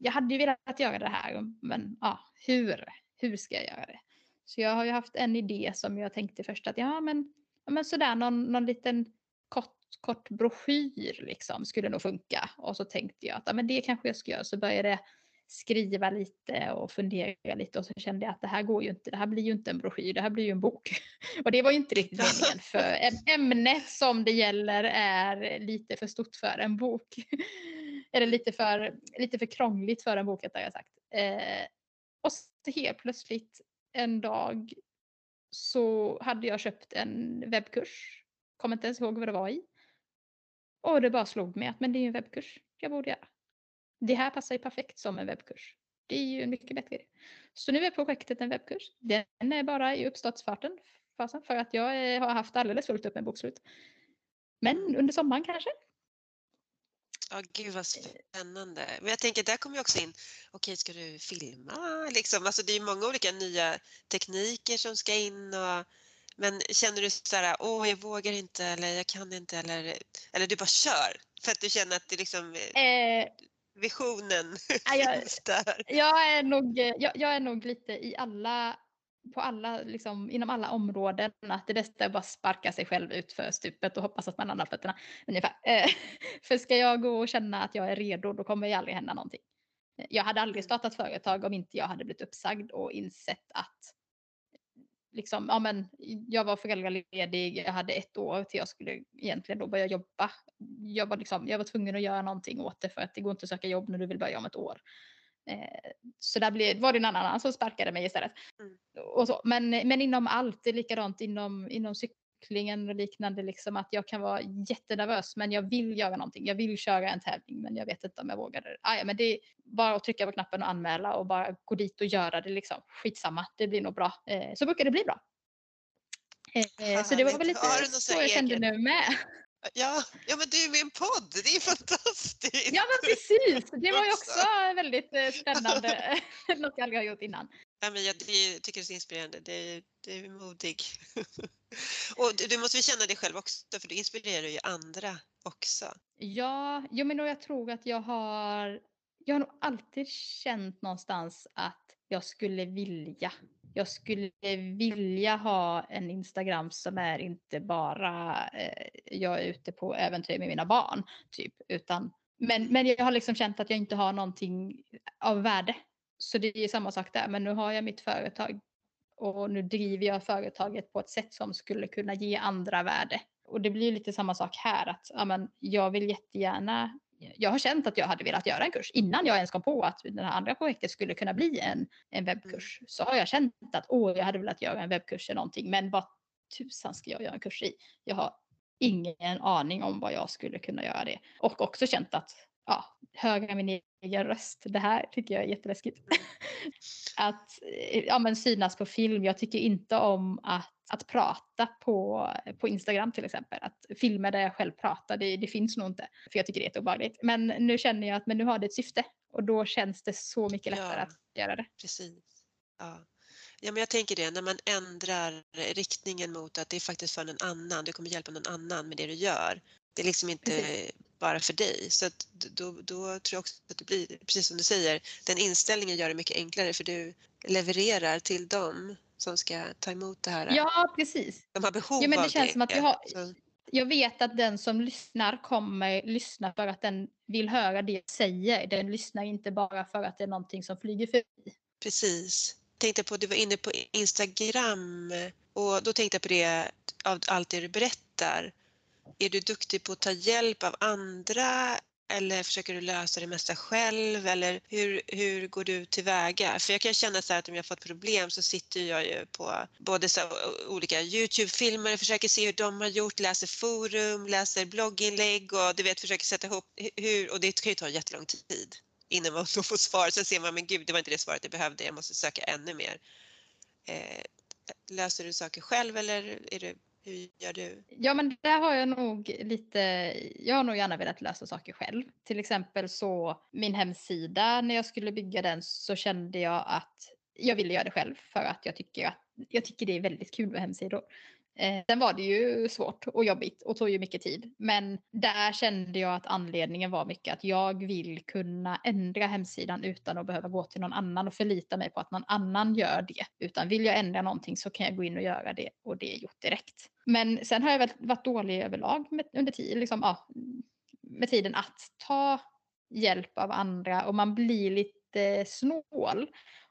jag hade ju velat göra det här men ja, hur, hur ska jag göra det? Så jag har ju haft en idé som jag tänkte först att ja men, ja, men sådär någon, någon liten kort, kort broschyr liksom skulle nog funka. Och så tänkte jag att ja, men det kanske jag ska göra. Så började jag skriva lite och fundera lite och så kände jag att det här går ju inte. Det här blir ju inte en broschyr, det här blir ju en bok. Och det var ju inte riktigt meningen för äm- ämnet som det gäller är lite för stort för en bok. Eller lite för, lite för krångligt för en bok har jag sagt. Eh, och så helt plötsligt en dag så hade jag köpt en webbkurs. Kommer inte ens ihåg vad det var i. Och det bara slog mig att men det är ju en webbkurs jag borde göra. Det här passar ju perfekt som en webbkurs. Det är ju en mycket bättre idé. Så nu är projektet en webbkurs. Den är bara i uppstartsfarten. för att jag eh, har haft alldeles fullt upp med bokslut. Men under sommaren kanske? Ja, gud vad spännande. Men jag tänker, där kommer ju också in, okej, ska du filma? Liksom, alltså det är ju många olika nya tekniker som ska in och men känner du så här, åh, jag vågar inte eller jag kan inte eller, eller du bara kör för att du känner att det liksom Eh, visionen Ja, jag- finns där? Jag är nog, eh, jag, jag är nog lite i alla, på alla, liksom, inom alla områden att det bästa är att bara sparka sig själv ut för stupet och hoppas att man landar på fötterna. Ungefär. Eh, för ska jag gå och känna att jag är redo då kommer ju aldrig hända någonting. Jag hade aldrig startat företag om inte jag hade blivit uppsagd och insett att liksom, ja men jag var föräldraledig, jag hade ett år till jag skulle egentligen då börja jobba. Jag var, liksom, jag var tvungen att göra någonting åt det för att det går inte att söka jobb när du vill börja om ett år. Eh, så där blev, var det en annan som sparkade mig istället. Mm. Och så. Men, men inom allt, det är likadant inom, inom cyklingen och liknande, liksom att jag kan vara jättenervös men jag vill göra någonting. Jag vill köra en tävling men jag vet inte om jag vågar. Ah, ja, men det är bara att trycka på knappen och anmäla och bara gå dit och göra det liksom. Skitsamma, det blir nog bra. Eh, så brukar det bli bra. Eh, så det var väl lite så jag kände nu med. Ja, ja men du är med i en podd, det är fantastiskt! Precis, det var ju också väldigt eh, spännande, något jag aldrig har gjort innan. Ja, men jag det, tycker det är så inspirerande, det, det är modig. och du, du måste väl känna det själv också, för du inspirerar ju andra också. Ja, jo, men jag tror att jag har, jag har nog alltid känt någonstans att jag skulle vilja jag skulle vilja ha en Instagram som är inte bara eh, jag är ute på äventyr med mina barn, typ, utan men, men jag har liksom känt att jag inte har någonting av värde. Så det är samma sak där, men nu har jag mitt företag och nu driver jag företaget på ett sätt som skulle kunna ge andra värde. Och det blir lite samma sak här, att ja, men jag vill jättegärna jag har känt att jag hade velat göra en kurs innan jag ens kom på att det här andra projektet skulle kunna bli en, en webbkurs. Så har jag känt att åh, jag hade velat göra en webbkurs eller någonting, men vad tusan ska jag göra en kurs i? Jag har ingen aning om vad jag skulle kunna göra det. Och också känt att ja, höra min egen röst, det här tycker jag är jätteläskigt. att ja, men synas på film, jag tycker inte om att att prata på, på Instagram till exempel. Att filmer där jag själv pratar, det, det finns nog inte. För jag tycker det är jätteobehagligt. Men nu känner jag att men nu har det ett syfte. Och då känns det så mycket lättare ja, att göra det. Precis. Ja. Ja, men jag tänker det när man ändrar riktningen mot att det är faktiskt för någon annan. Du kommer hjälpa någon annan med det du gör. Det är liksom inte precis. bara för dig. Så att då, då tror jag också att det blir, precis som du säger, den inställningen gör det mycket enklare för du levererar till dem som ska ta emot det här. Ja, precis. De har behov ja, men det känns det. Som att jag, har, jag vet att den som lyssnar kommer lyssna för att den vill höra det jag säger. Den lyssnar inte bara för att det är någonting som flyger förbi. Precis. Tänkte på, du var inne på Instagram och då tänkte jag på det av allt det du berättar. Är du duktig på att ta hjälp av andra eller försöker du lösa det mesta själv eller hur, hur går du tillväga? För jag kan känna så att om jag fått problem så sitter jag ju på både så olika Youtube-filmer och försöker se hur de har gjort, läser forum, läser blogginlägg och du vet försöker sätta ihop hur och det kan ju ta jättelång tid innan man får svar. Sen ser man men gud det var inte det svaret jag behövde, jag måste söka ännu mer. Eh, löser du saker själv eller är du hur gör du? Ja, men där har jag nog lite, jag har nog gärna velat lösa saker själv. Till exempel så min hemsida, när jag skulle bygga den så kände jag att jag ville göra det själv för att jag tycker att jag tycker det är väldigt kul med hemsidor. Eh, sen var det ju svårt och jobbigt och tog ju mycket tid. Men där kände jag att anledningen var mycket att jag vill kunna ändra hemsidan utan att behöva gå till någon annan och förlita mig på att någon annan gör det. Utan vill jag ändra någonting så kan jag gå in och göra det och det är gjort direkt. Men sen har jag väl varit dålig överlag med, under tid, liksom, ja, med tiden att ta hjälp av andra och man blir lite snål.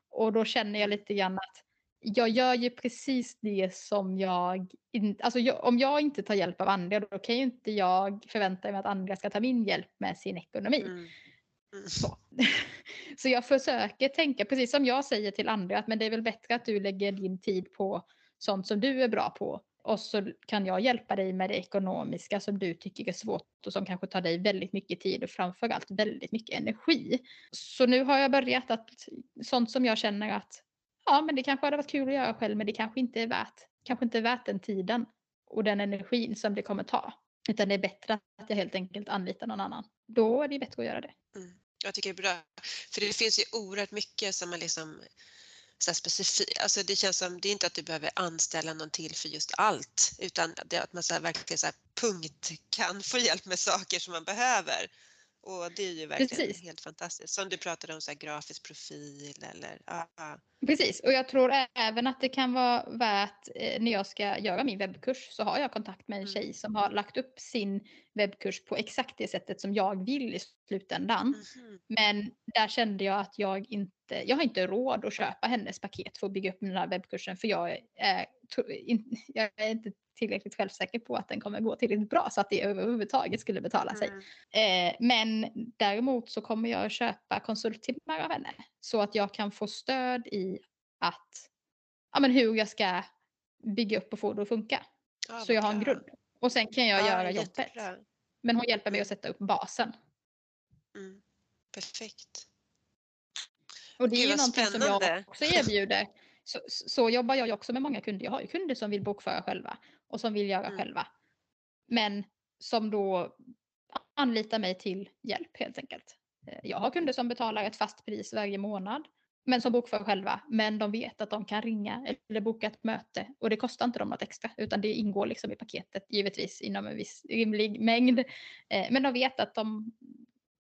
Och då känner jag lite grann att jag gör ju precis det som jag... In, alltså jag, om jag inte tar hjälp av andra då kan ju inte jag förvänta mig att andra ska ta min hjälp med sin ekonomi. Mm. Mm. Så. så jag försöker tänka precis som jag säger till andra att men det är väl bättre att du lägger din tid på sånt som du är bra på och så kan jag hjälpa dig med det ekonomiska som du tycker är svårt och som kanske tar dig väldigt mycket tid och framförallt väldigt mycket energi. Så nu har jag börjat att sånt som jag känner att ja, men det kanske hade varit kul att göra själv, men det kanske inte är värt, kanske inte är värt den tiden och den energin som det kommer ta. Utan det är bättre att jag helt enkelt anlitar någon annan. Då är det bättre att göra det. Mm. Jag tycker det är bra. För det finns ju oerhört mycket som man liksom så specifikt, alltså det känns som, det är inte att du behöver anställa någon till för just allt utan det är att man så verkligen så punkt kan få hjälp med saker som man behöver. Och det är ju verkligen Precis. helt fantastiskt. Som du pratade om, så här, grafisk profil eller ja. Precis, och jag tror även att det kan vara värt eh, när jag ska göra min webbkurs så har jag kontakt med en Mm. tjej som har lagt upp sin webbkurs på exakt det sättet som jag vill i slutändan. Mhm. Men där kände jag att jag inte, jag har inte råd att köpa hennes paket för att bygga upp den här webbkursen för jag är, jag är inte tillräckligt självsäker på att den kommer gå tillräckligt bra så att det överhuvudtaget skulle betala sig. Mm. Eh, men däremot så kommer jag köpa konsulttimmar av henne så att jag kan få stöd i att, ja men hur jag ska bygga upp och få det att funka. Ja, så jag har en grund. Och sen kan jag Ja, göra jobbet. Men hon hjälper mig att sätta upp basen. Mm. Perfekt. Och det är Gud, ju vad någonting som jag också erbjuder. Så, så jobbar jag ju också med många kunder. Jag har ju kunder som vill bokföra själva och som vill göra Mm. själva. Men som då anlitar mig till hjälp helt enkelt. Eh, Jag har kunder som betalar ett fast pris varje månad men som bokför själva. Men de vet att de kan ringa eller boka ett möte och det kostar inte dem något extra utan det ingår liksom i paketet givetvis inom en viss rimlig mängd. Eh, Men de vet att de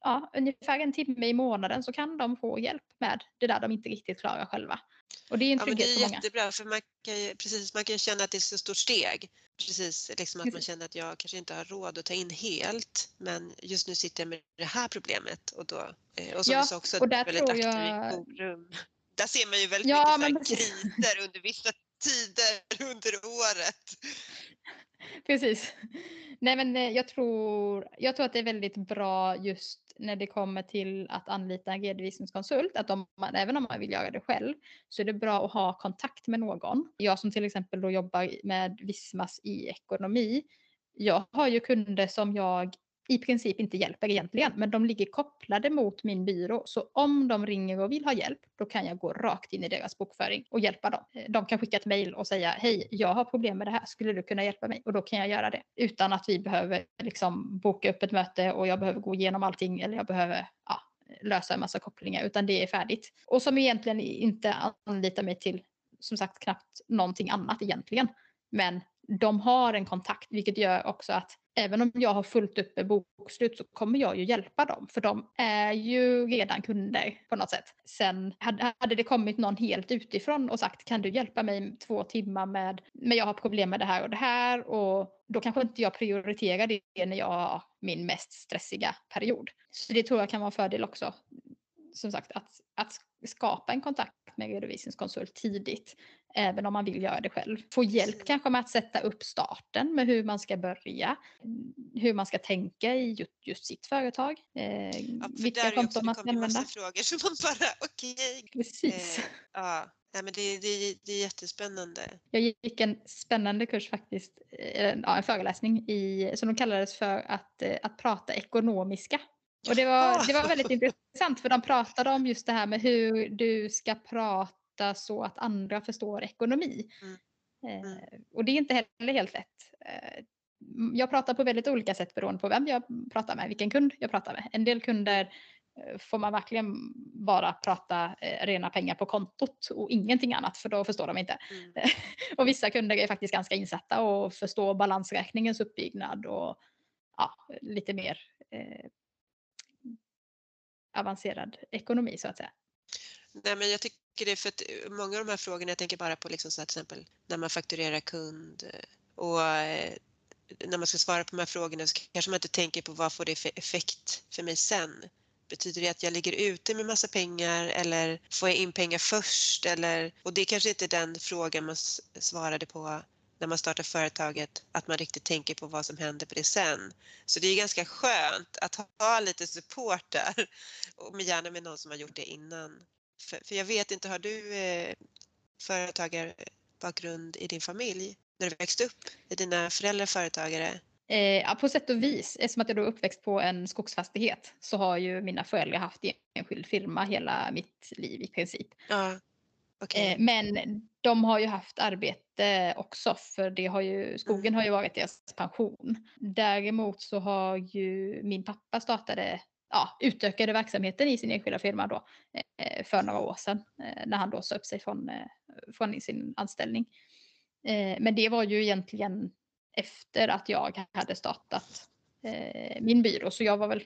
ja, ungefär en timme i månaden så kan de få hjälp med det där de inte riktigt klarar själva. Och det är en Ja, men det trygghet är för många. jättebra för man kan, ju, precis, man kan känna att det är så stort steg. Precis, liksom att man känner att jag kanske inte har råd att ta in helt men just nu sitter jag med det här problemet och då eh, och som Ja, också, och där väldigt tror jag- forum. Där ser man ju väldigt Ja, mycket men kriser under vissa tider under året. Precis. Nej men eh, jag tror, jag tror att det är väldigt bra just när det kommer till att anlita en redovisningskonsult. Att om man, även om man vill göra det själv så är det bra att ha kontakt med någon. Jag som till exempel då jobbar med Vismas i ekonomi. Jag har ju kunder som jag i princip inte hjälper egentligen, men de ligger kopplade mot min byrå. Så om de ringer och vill ha hjälp, då kan jag gå rakt in i deras bokföring och hjälpa dem. Eh, de kan skicka ett mejl och säga hej, jag har problem med det här, skulle du kunna hjälpa mig? Och då kan jag göra det utan att vi behöver liksom boka upp ett möte och jag behöver gå igenom allting eller jag behöver ja, lösa en massa kopplingar, utan det är färdigt. Och som egentligen inte anlitar mig till, som sagt, knappt någonting annat egentligen. Men de har en kontakt, vilket gör också att även om jag har fullt upp med bokslut så kommer jag ju hjälpa dem. För de är ju redan kunder på något sätt. Sen hade, det kommit någon helt utifrån och sagt kan du hjälpa mig två timmar med, men jag har problem med det här och det här. Och då kanske inte jag prioriterar det när jag har min mest stressiga period. Så det tror jag kan vara en fördel också. Som sagt att, att skapa en kontakt med redovisningskonsult tidigt. Även om man vill göra det själv. Få hjälp kanske med att sätta upp starten med hur man ska börja. Hur man ska tänka i just, just sitt företag. Eh, Ja, vilka konton man ska använda. frågor som man bara okej. Precis. eh, ja, Nej, men det, det, det är jättespännande. Jag gick en spännande kurs faktiskt, eh, en- ja, en föreläsning i, som de kallades för att, eh, att prata ekonomiska. Och det var, det var väldigt intressant för de pratade om just det här med hur du ska prata så att andra förstår ekonomi. Mm. Eh, Mm. Och det är inte heller helt lätt. Eh, Jag pratar på väldigt olika sätt beroende på vem jag pratar med, vilken kund jag pratar med. En del kunder eh, får man verkligen bara prata rena pengar på kontot och ingenting annat för då förstår de inte. Mm. Och vissa kunder är faktiskt ganska insatta och förstår balansräkningens uppbyggnad och ja, lite mer eh, avancerad ekonomi så att säga. Nej, men jag tycker det är för att eh, många av de här frågorna, jag tänker bara på liksom så här, till exempel när man fakturerar kund eh, och eh, när man ska svara på de här frågorna så kanske man inte tänker på vad får det för effekt för mig sen. Betyder det att jag ligger ute med massa pengar eller får jag in pengar först? Eller, och det kanske inte är den frågan man svarade på när man startar företaget, att man riktigt tänker på vad som händer på det sen. Så det är ganska skönt att ha lite support där och gärna med någon som har gjort det innan. För, för jag vet inte, har du eh, företagarbakgrund i din familj när du växte upp? Är dina föräldrar företagare? Eh, på sätt och vis, eftersom att jag då är uppväxt på en skogsfastighet så har ju mina föräldrar haft enskild firma hela mitt liv i princip. Ja, okej. Eh, men de har ju haft arbete också för det har ju, skogen har ju varit deras pension. Däremot så har ju min pappa startade, ja, utökade verksamheten i sin enskilda firma då eh, för några år sedan eh, när han då sa upp sig från, eh, från sin anställning. Men det var ju egentligen efter att jag hade startat min byrå så jag var väl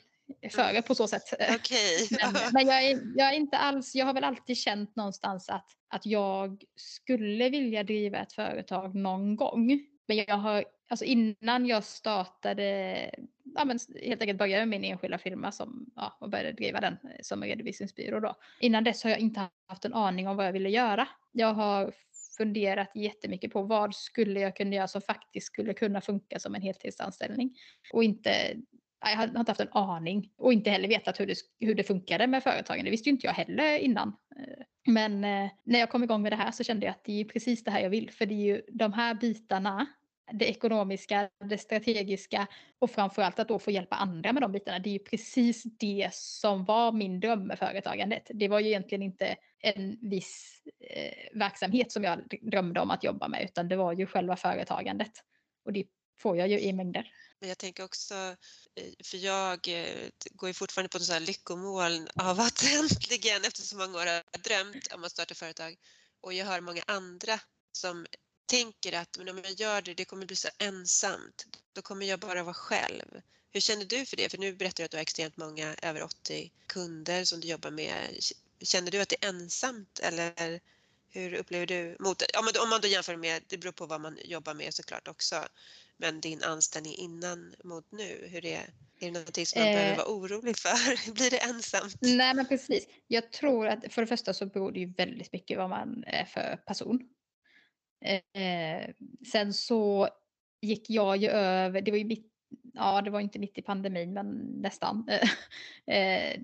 före på så sätt. Okej. Men, men jag, är, jag är inte alls, jag har väl alltid känt någonstans att, att jag skulle vilja driva ett företag någon gång. Men jag har, alltså innan jag startade, ja men helt enkelt började med min enskilda firma som, ja, och började driva den som redovisningsbyrå då. Innan dess har jag inte haft en aning om vad jag ville göra. Jag har funderat jättemycket på vad skulle jag kunna göra som faktiskt skulle kunna funka som en heltidsanställning. Och inte jag har inte haft en aning och inte heller vetat hur det, hur det funkade med företagen. Det visste ju inte jag heller innan. Eh, men eh, när jag kom igång med det här så kände jag att det är precis det här jag vill. För det är ju de här bitarna, det ekonomiska, det strategiska och framförallt att då få hjälpa andra med de bitarna. Det är ju precis det som var min dröm med företagandet. Det var ju egentligen inte en viss eh, verksamhet som jag drömde om att jobba med utan det var ju själva företagandet. Och det får jag ju i mängder. Men jag tänker också, eh, för jag eh, går ju fortfarande på en sån här lyckomoln av att äntligen efter så många år har drömt om att starta företag och jag hör många andra som tänker att men om jag gör det, det kommer bli så ensamt. Då kommer jag bara vara själv. Hur känner du för det? För nu berättar du att du har extremt många, över 80 kunder som du jobbar med. Känner du att det är ensamt eller hur upplever du mot, om man då jämför med, det beror på vad man jobbar med såklart också, men din anställning innan mot nu, hur är, är det någonting som man eh, behöver vara orolig för? Blir det ensamt? Nej men precis. Jag tror att för det första så beror det ju väldigt mycket vad man är för person. Eh, sen så gick jag ju över, det var ju mitt, ja det var inte mitt i pandemin men nästan. eh,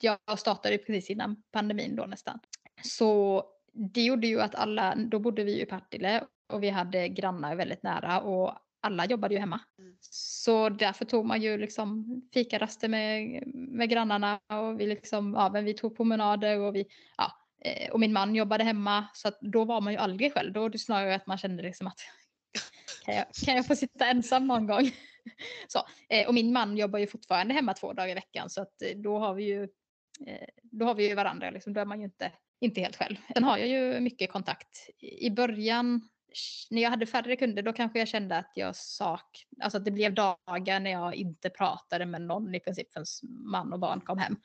jag startade precis innan pandemin då nästan. Så det gjorde ju att alla, då bodde vi i Partille och vi hade grannar väldigt nära och alla jobbade ju hemma. Mm. Så därför tog man ju liksom fikaraster med, med grannarna och vi, liksom, ja, men vi tog promenader och, vi, ja, eh, och min man jobbade hemma så då var man ju aldrig själv. Då var det snarare att man kände liksom att kan jag, kan jag få sitta ensam någon gång? Så, eh, och min man jobbar ju fortfarande hemma två dagar i veckan så att eh, då har vi ju då har vi ju varandra, liksom. då är man ju inte inte helt själv. Sen har jag ju mycket kontakt. I början, när jag hade färre kunder, då kanske jag kände att jag sak, alltså att det blev dagar när jag inte pratade med någon i princip förrän man och barn kom hem.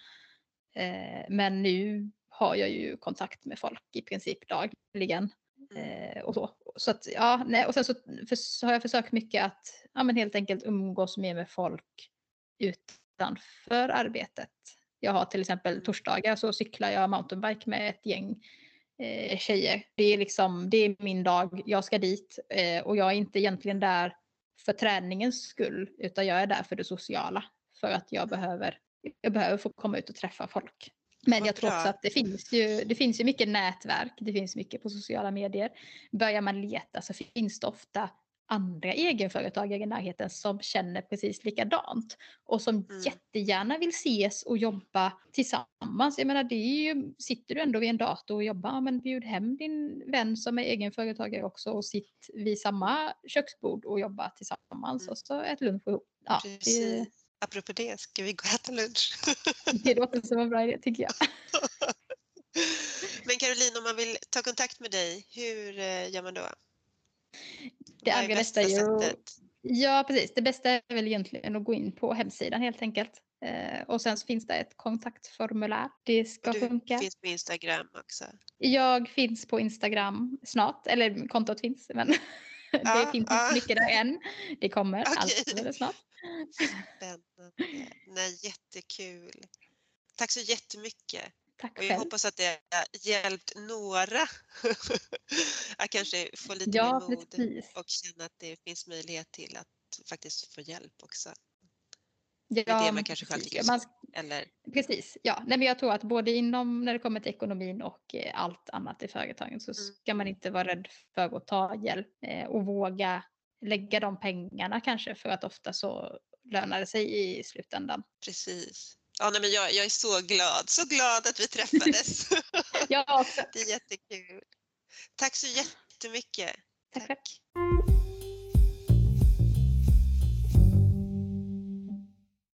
Eh, men nu har jag ju kontakt med folk i princip dagligen. Eh, och så. så att, ja, nej, och sen så, för, så har jag försökt mycket att ja, men helt enkelt umgås mer med folk utanför arbetet. Jag har till exempel torsdagar så cyklar jag mountainbike med ett gäng eh, tjejer. Det är liksom, det är min dag, jag ska dit eh, och jag är inte egentligen där för träningens skull utan jag är där för det sociala. För att jag behöver, jag behöver få komma ut och träffa folk. Men jag tror också att det finns, ju, det finns ju mycket nätverk, det finns mycket på sociala medier. Börjar man leta så finns det ofta andra egenföretagare i närheten som känner precis likadant och som mm. jättegärna vill ses och jobba tillsammans. Jag menar, det är ju, sitter du ändå vid en dator och jobbar, men bjud hem din vän som är egenföretagare också och sitt vid samma köksbord och jobba tillsammans mm. och så ett lunch ihop. Ja, det, Apropå det, ska vi gå och äta lunch? det låter som en bra idé tycker jag. Men Caroline, om man vill ta kontakt med dig, hur eh, gör man då? Det allra bästa är ju... Ja, precis. Det bästa är väl egentligen att gå in på hemsidan helt enkelt. Eh, och sen så finns det ett kontaktformulär. Det ska du funka. Du finns på Instagram också? Jag finns på Instagram snart, eller kontot finns men det ah, finns inte ah. mycket där än. Det kommer okay. alldeles snart. Spännande. Nej, jättekul. Tack så jättemycket. Tack och jag själv. hoppas att det har hjälpt några att kanske få lite ja, mer mod precis. och känna att det finns möjlighet till att faktiskt få hjälp också. Ja, det är det man kanske själv tycker man, eller? Precis, ja. Nej, men jag tror att både inom när det kommer till ekonomin och eh, allt annat i företagen så mm. ska man inte vara rädd för att ta hjälp eh, och våga lägga de pengarna kanske för att ofta så lönar det sig i slutändan. Precis. Ja, nej, men jag, jag är så glad, så glad att vi träffades. jag också. Det är jättekul. Tack så jättemycket. Tack. Tack.